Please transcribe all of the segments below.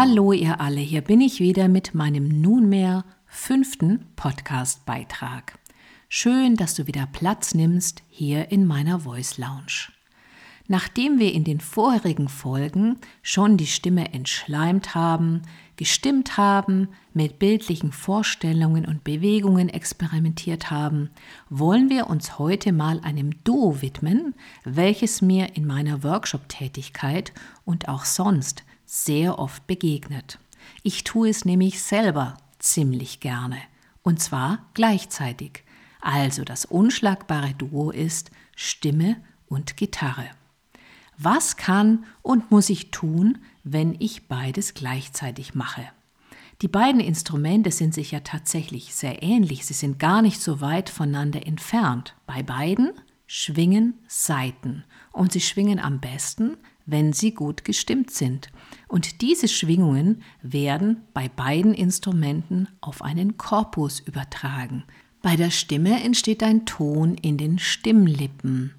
Hallo ihr alle, hier bin ich wieder mit meinem nunmehr fünften Podcast-Beitrag. Schön, dass du wieder Platz nimmst hier in meiner Voice Lounge. Nachdem wir in den vorherigen Folgen schon die Stimme entschleimt haben, gestimmt haben, mit bildlichen Vorstellungen und Bewegungen experimentiert haben, wollen wir uns heute mal einem Duo widmen, welches mir in meiner Workshop-Tätigkeit und auch sonst sehr oft begegnet. Ich tue es nämlich selber ziemlich gerne, und zwar gleichzeitig. Also das unschlagbare Duo ist Stimme und Gitarre. Was kann und muss ich tun, wenn ich beides gleichzeitig mache? Die beiden Instrumente sind sich ja tatsächlich sehr ähnlich, sie sind gar nicht so weit voneinander entfernt. Bei beiden schwingen Saiten und sie schwingen am besten, wenn sie gut gestimmt sind. Und diese Schwingungen werden bei beiden Instrumenten auf einen Korpus übertragen. Bei der Stimme entsteht ein Ton in den Stimmlippen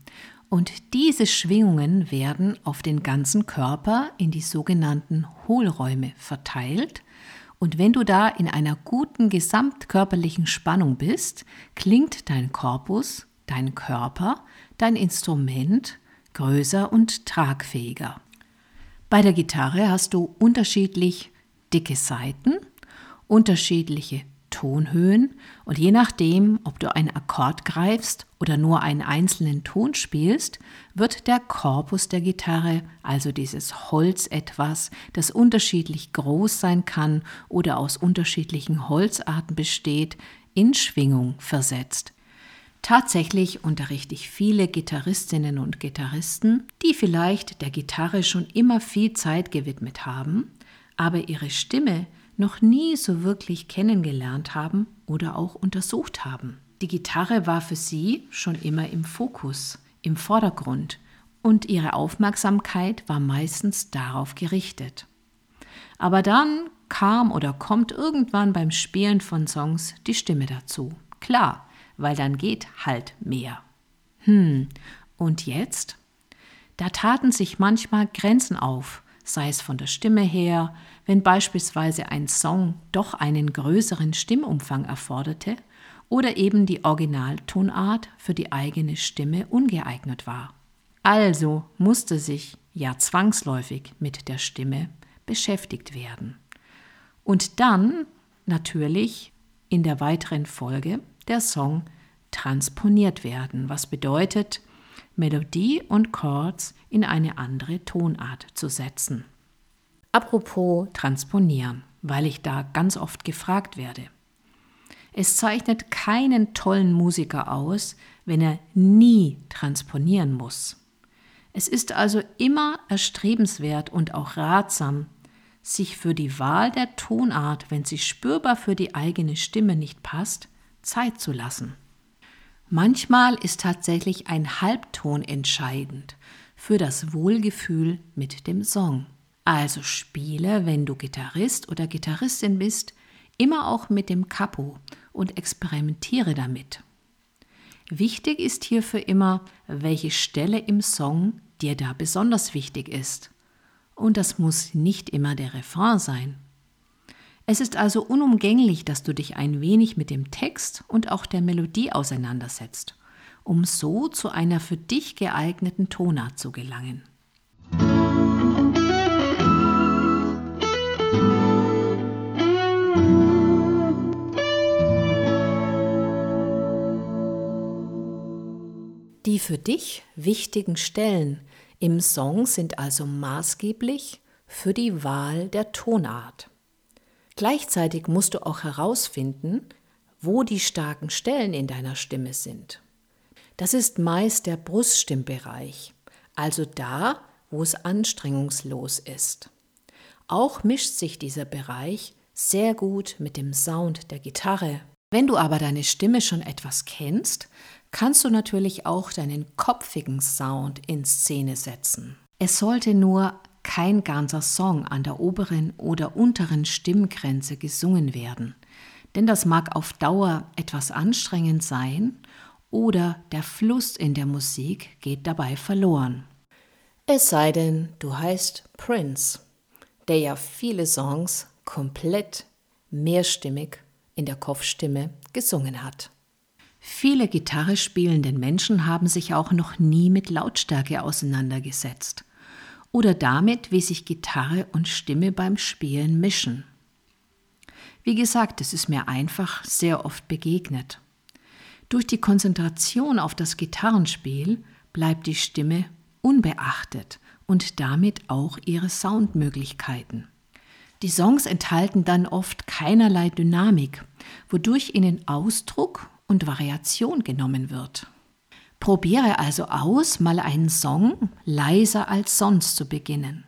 und diese Schwingungen werden auf den ganzen Körper in die sogenannten Hohlräume verteilt. Und wenn du da in einer guten gesamtkörperlichen Spannung bist, klingt dein Korpus, dein Körper, dein Instrument größer und tragfähiger. Bei der Gitarre hast du unterschiedlich dicke Saiten, unterschiedliche Tonhöhen und je nachdem, ob du einen Akkord greifst oder nur einen einzelnen Ton spielst, wird der Korpus der Gitarre, also dieses Holz etwas, das unterschiedlich groß sein kann oder aus unterschiedlichen Holzarten besteht, in Schwingung versetzt. Tatsächlich unterrichte ich viele Gitarristinnen und Gitarristen, die vielleicht der Gitarre schon immer viel Zeit gewidmet haben, aber ihre Stimme noch nie so wirklich kennengelernt haben oder auch untersucht haben. Die Gitarre war für sie schon immer im Fokus, im Vordergrund und ihre Aufmerksamkeit war meistens darauf gerichtet. Aber dann kam oder kommt irgendwann beim Spielen von Songs die Stimme dazu. Klar, weil dann geht halt mehr. Hm, und jetzt? Da taten sich manchmal Grenzen auf, sei es von der Stimme her, wenn beispielsweise ein Song doch einen größeren Stimmumfang erforderte oder eben die Originaltonart für die eigene Stimme ungeeignet war. Also musste sich ja zwangsläufig mit der Stimme beschäftigt werden. Und dann natürlich in der weiteren Folge der Song transponiert werden, was bedeutet, Melodie und Chords in eine andere Tonart zu setzen. Apropos transponieren, weil ich da ganz oft gefragt werde. Es zeichnet keinen tollen Musiker aus, wenn er nie transponieren muss. Es ist also immer erstrebenswert und auch ratsam, sich für die Wahl der Tonart, wenn sie spürbar für die eigene Stimme nicht passt, Zeit zu lassen. Manchmal ist tatsächlich ein Halbton entscheidend für das Wohlgefühl mit dem Song. Also spiele, wenn du Gitarrist oder Gitarristin bist, immer auch mit dem Capo und experimentiere damit. Wichtig ist hierfür immer, welche Stelle im Song dir da besonders wichtig ist. Und das muss nicht immer der Refrain sein. Es ist also unumgänglich, dass du dich ein wenig mit dem Text und auch der Melodie auseinandersetzt, um so zu einer für dich geeigneten Tonart zu gelangen. Die für dich wichtigen Stellen im Song sind also maßgeblich für die Wahl der Tonart. Gleichzeitig musst du auch herausfinden, wo die starken Stellen in deiner Stimme sind. Das ist meist der Bruststimmbereich, also da, wo es anstrengungslos ist. Auch mischt sich dieser Bereich sehr gut mit dem Sound der Gitarre. Wenn du aber deine Stimme schon etwas kennst, kannst du natürlich auch deinen kopfigen Sound in Szene setzen. Es sollte nur kein ganzer Song an der oberen oder unteren Stimmgrenze gesungen werden, denn das mag auf Dauer etwas anstrengend sein oder der Fluss in der Musik geht dabei verloren. Es sei denn, du heißt Prince. der ja viele Songs komplett mehrstimmig in der Kopfstimme gesungen hat. Viele Gitarre spielenden Menschen haben sich auch noch nie mit Lautstärke auseinandergesetzt oder damit, wie sich Gitarre und Stimme beim Spielen mischen. Wie gesagt, es ist mir einfach sehr oft begegnet. Durch die Konzentration auf das Gitarrenspiel bleibt die Stimme unbeachtet und damit auch ihre Soundmöglichkeiten. Die Songs enthalten dann oft keinerlei Dynamik, wodurch ihnen Ausdruck und Variation genommen wird. Probiere also aus, mal einen Song leiser als sonst zu beginnen.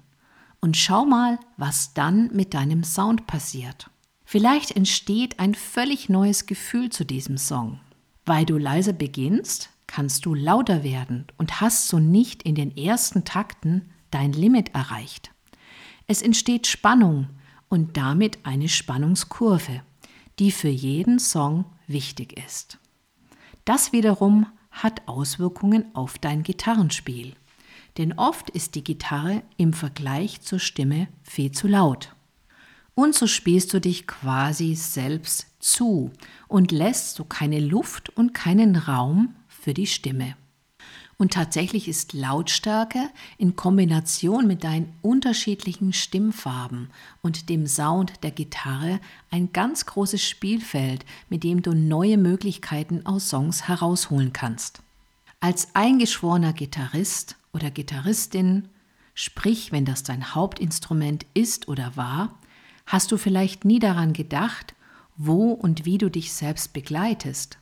Und schau mal, was dann mit deinem Sound passiert. Vielleicht entsteht ein völlig neues Gefühl zu diesem Song. Weil du leiser beginnst, kannst du lauter werden und hast so nicht in den ersten Takten dein Limit erreicht. Es entsteht Spannung und damit eine Spannungskurve, die für jeden Song wichtig ist. Das wiederum hat Auswirkungen auf dein Gitarrenspiel. Denn oft ist die Gitarre im Vergleich zur Stimme viel zu laut. Und so spielst du dich quasi selbst zu und lässt so keine Luft und keinen Raum für die Stimme. Und tatsächlich ist Lautstärke in Kombination mit deinen unterschiedlichen Stimmfarben und dem Sound der Gitarre ein ganz großes Spielfeld, mit dem du neue Möglichkeiten aus Songs herausholen kannst. Als eingeschworener Gitarrist oder Gitarristin, sprich wenn das dein Hauptinstrument ist oder war, hast du vielleicht nie daran gedacht, wo und wie du dich selbst begleitest.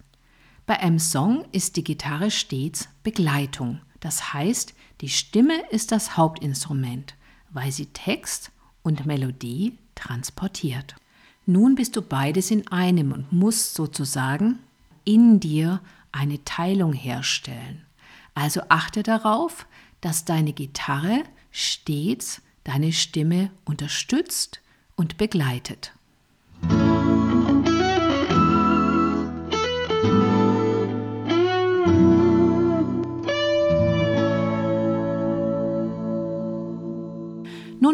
Bei einem Song ist die Gitarre stets Begleitung. Das heißt, die Stimme ist das Hauptinstrument, weil sie Text und Melodie transportiert. Nun bist du beides in einem und musst sozusagen in dir eine Teilung herstellen. Also achte darauf, dass deine Gitarre stets deine Stimme unterstützt und begleitet.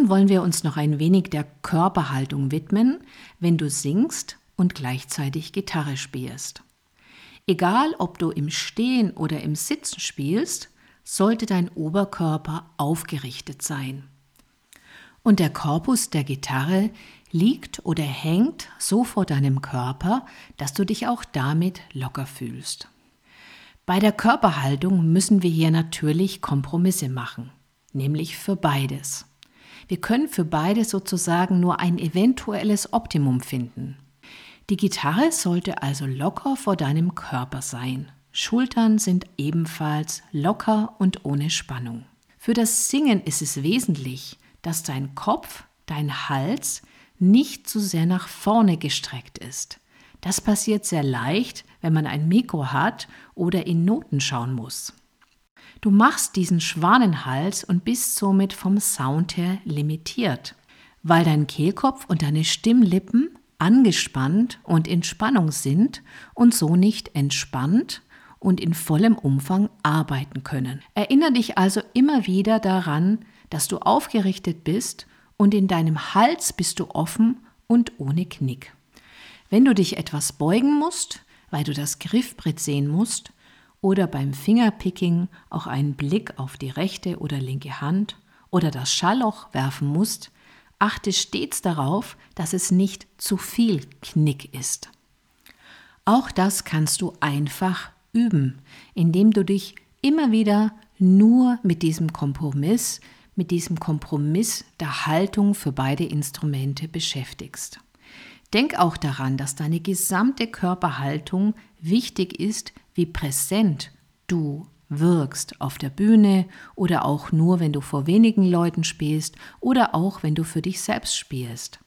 Wollen wir uns noch ein wenig der Körperhaltung widmen, wenn du singst und gleichzeitig Gitarre spielst. Egal, ob du im Stehen oder im Sitzen spielst, sollte dein Oberkörper aufgerichtet sein. Und der Korpus der Gitarre liegt oder hängt so vor deinem Körper, dass du dich auch damit locker fühlst. Bei der Körperhaltung müssen wir hier natürlich Kompromisse machen, nämlich für beides. Wir können für beide sozusagen nur ein eventuelles Optimum finden. Die Gitarre sollte also locker vor deinem Körper sein. Schultern sind ebenfalls locker und ohne Spannung. Für das Singen ist es wesentlich, dass dein Kopf, dein Hals nicht zu sehr nach vorne gestreckt ist. Das passiert sehr leicht, wenn man ein Mikro hat oder in Noten schauen muss. Du machst diesen Schwanenhals und bist somit vom Sound her limitiert, weil dein Kehlkopf und deine Stimmlippen angespannt und in Spannung sind und so nicht entspannt und in vollem Umfang arbeiten können. Erinnere dich also immer wieder daran, dass du aufgerichtet bist und in deinem Hals bist du offen und ohne Knick. Wenn du dich etwas beugen musst, weil du das Griffbrett sehen musst, oder beim Fingerpicking auch einen Blick auf die rechte oder linke Hand oder das Schallloch werfen musst, achte stets darauf, dass es nicht zu viel Knick ist. Auch das kannst du einfach üben, indem du dich immer wieder nur mit diesem Kompromiss, mit diesem Kompromiss der Haltung für beide Instrumente beschäftigst. Denk auch daran, dass deine gesamte Körperhaltung wichtig ist wie präsent du wirkst auf der Bühne oder auch nur, wenn du vor wenigen Leuten spielst oder auch, wenn du für dich selbst spielst.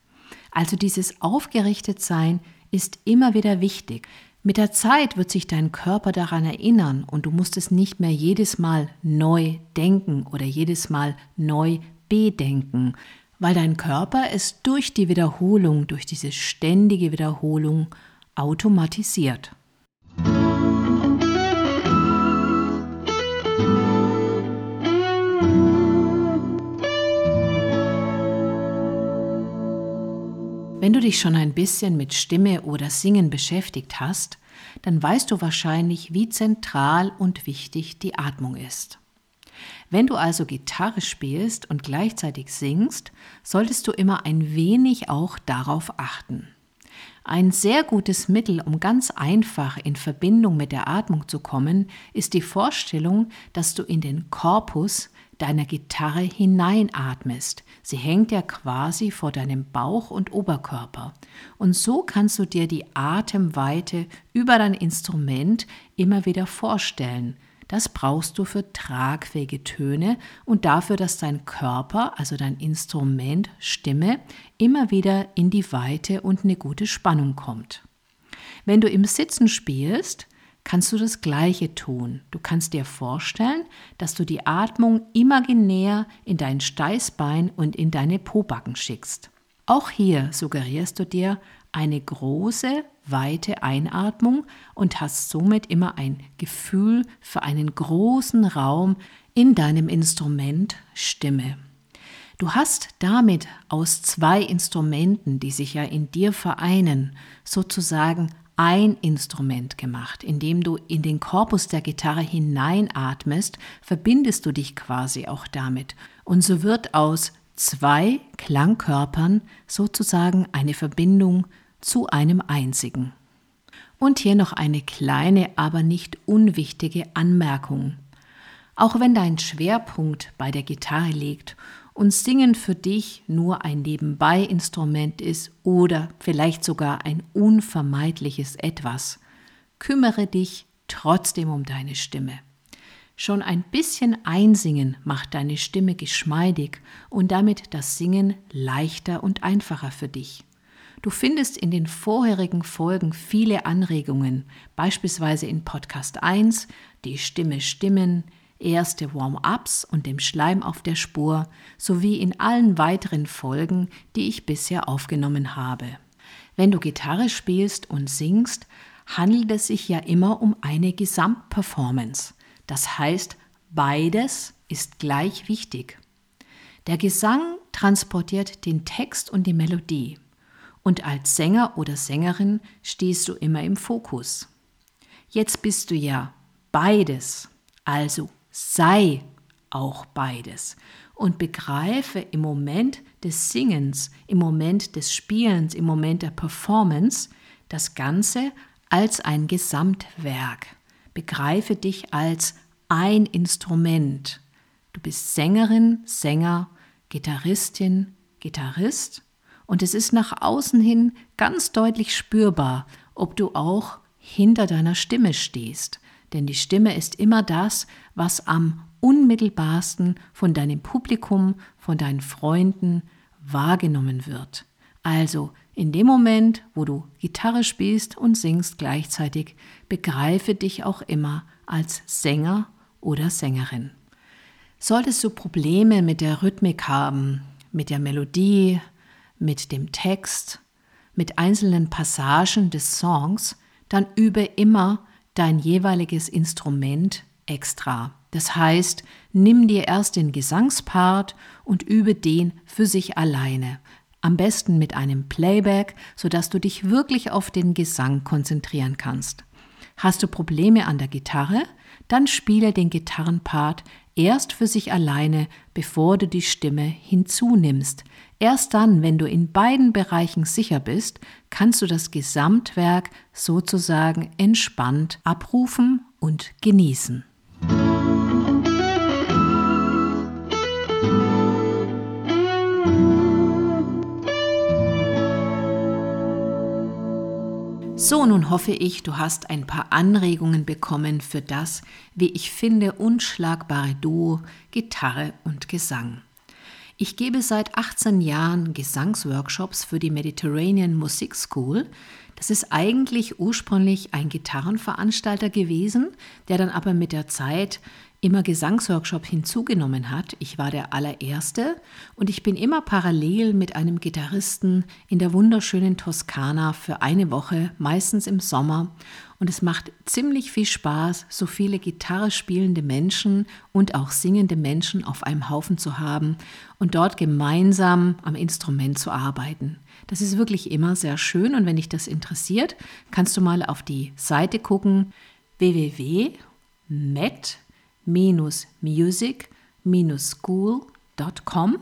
Also dieses Aufgerichtetsein ist immer wieder wichtig. Mit der Zeit wird sich dein Körper daran erinnern und du musst es nicht mehr jedes Mal neu denken oder jedes Mal neu bedenken, weil dein Körper es durch die Wiederholung, durch diese ständige Wiederholung automatisiert. Wenn du dich schon ein bisschen mit Stimme oder Singen beschäftigt hast, dann weißt du wahrscheinlich, wie zentral und wichtig die Atmung ist. Wenn du also Gitarre spielst und gleichzeitig singst, solltest du immer ein wenig auch darauf achten. Ein sehr gutes Mittel, um ganz einfach in Verbindung mit der Atmung zu kommen, ist die Vorstellung, dass du in den Korpus deiner Gitarre hineinatmest. Sie hängt ja quasi vor deinem Bauch und Oberkörper. Und so kannst du dir die Atemweite über dein Instrument immer wieder vorstellen. Das brauchst du für tragfähige Töne und dafür, dass dein Körper, also dein Instrument, Stimme, immer wieder in die Weite und eine gute Spannung kommt. Wenn du im Sitzen spielst, kannst du das Gleiche tun. Du kannst dir vorstellen, dass du die Atmung imaginär in dein Steißbein und in deine Pobacken schickst. Auch hier suggerierst du dir eine große, weite Einatmung und hast somit immer ein Gefühl für einen großen Raum in deinem Instrument Stimme. Du hast damit aus zwei Instrumenten, die sich ja in dir vereinen, sozusagen ein Instrument gemacht. Indem du in den Korpus der Gitarre hineinatmest, verbindest du dich quasi auch damit. Und so wird aus zwei Klangkörpern sozusagen eine Verbindung zu einem einzigen. Und hier noch eine kleine, aber nicht unwichtige Anmerkung. Auch wenn dein Schwerpunkt bei der Gitarre liegt und Singen für dich nur ein Nebenbei-Instrument ist oder vielleicht sogar ein unvermeidliches Etwas, kümmere dich trotzdem um deine Stimme. Schon ein bisschen Einsingen macht deine Stimme geschmeidig und damit das Singen leichter und einfacher für dich. Du findest in den vorherigen Folgen viele Anregungen, beispielsweise in Podcast 1, die Stimme stimmen, erste Warm-ups und dem Schleim auf der Spur, sowie in allen weiteren Folgen, die ich bisher aufgenommen habe. Wenn du Gitarre spielst und singst, handelt es sich ja immer um eine Gesamtperformance. Das heißt, beides ist gleich wichtig. Der Gesang transportiert den Text und die Melodie und als Sänger oder Sängerin stehst du immer im Fokus. Jetzt bist du ja beides, also sei auch beides und begreife im Moment des Singens, im Moment des Spielens, im Moment der Performance das Ganze als ein Gesamtwerk. Begreife dich als ein Instrument. Du bist Sängerin, Sänger, Gitarristin, Gitarrist und es ist nach außen hin ganz deutlich spürbar, ob du auch hinter deiner Stimme stehst. Denn die Stimme ist immer das, was am unmittelbarsten von deinem Publikum, von deinen Freunden wahrgenommen wird. Also in dem Moment, wo du Gitarre spielst und singst gleichzeitig, begreife dich auch immer als Sänger oder Sängerin. Solltest du Probleme mit der Rhythmik haben, mit der Melodie, mit dem Text, mit einzelnen Passagen des Songs, dann übe immer dein jeweiliges Instrument extra. Das heißt, nimm dir erst den Gesangspart und übe den für sich alleine. Am besten mit einem Playback, sodass du dich wirklich auf den Gesang konzentrieren kannst. Hast du Probleme an der Gitarre? Dann spiele den Gitarrenpart erst für sich alleine, bevor du die Stimme hinzunimmst. Erst dann, wenn du in beiden Bereichen sicher bist, kannst du das Gesamtwerk sozusagen entspannt abrufen und genießen. So, nun hoffe ich, du hast ein paar Anregungen bekommen für das, wie ich finde, unschlagbare Duo Gitarre und Gesang. Ich gebe seit 18 Jahren Gesangsworkshops für die Mediterranean Music School. Das ist eigentlich ursprünglich ein Gitarrenveranstalter gewesen, der dann aber mit der Zeit immer Gesangsworkshop hinzugenommen hat. Ich war der allererste und ich bin immer parallel mit einem Gitarristen in der wunderschönen Toskana für eine Woche, meistens im Sommer. Und es macht ziemlich viel Spaß, so viele Gitarre spielende Menschen und auch singende Menschen auf einem Haufen zu haben und dort gemeinsam am Instrument zu arbeiten. Das ist wirklich immer sehr schön und wenn dich das interessiert, kannst du mal auf die Seite gucken www.met music-school.com.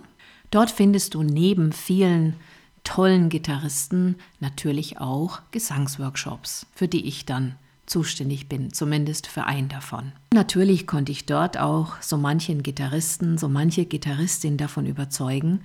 Dort findest du neben vielen tollen Gitarristen natürlich auch Gesangsworkshops, für die ich dann zuständig bin, zumindest für einen davon. Natürlich konnte ich dort auch so manchen Gitarristen, so manche Gitarristin davon überzeugen,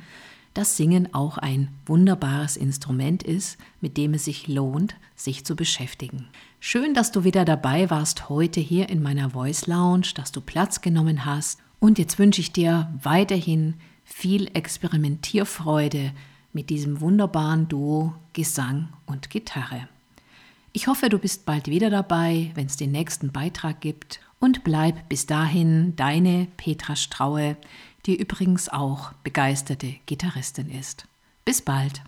dass Singen auch ein wunderbares Instrument ist, mit dem es sich lohnt, sich zu beschäftigen. Schön, dass du wieder dabei warst heute hier in meiner Voice Lounge, dass du Platz genommen hast. Und jetzt wünsche ich dir weiterhin viel Experimentierfreude mit diesem wunderbaren Duo Gesang und Gitarre. Ich hoffe, du bist bald wieder dabei, wenn es den nächsten Beitrag gibt. Und bleib bis dahin deine Petra Straue, die übrigens auch begeisterte Gitarristin ist. Bis bald.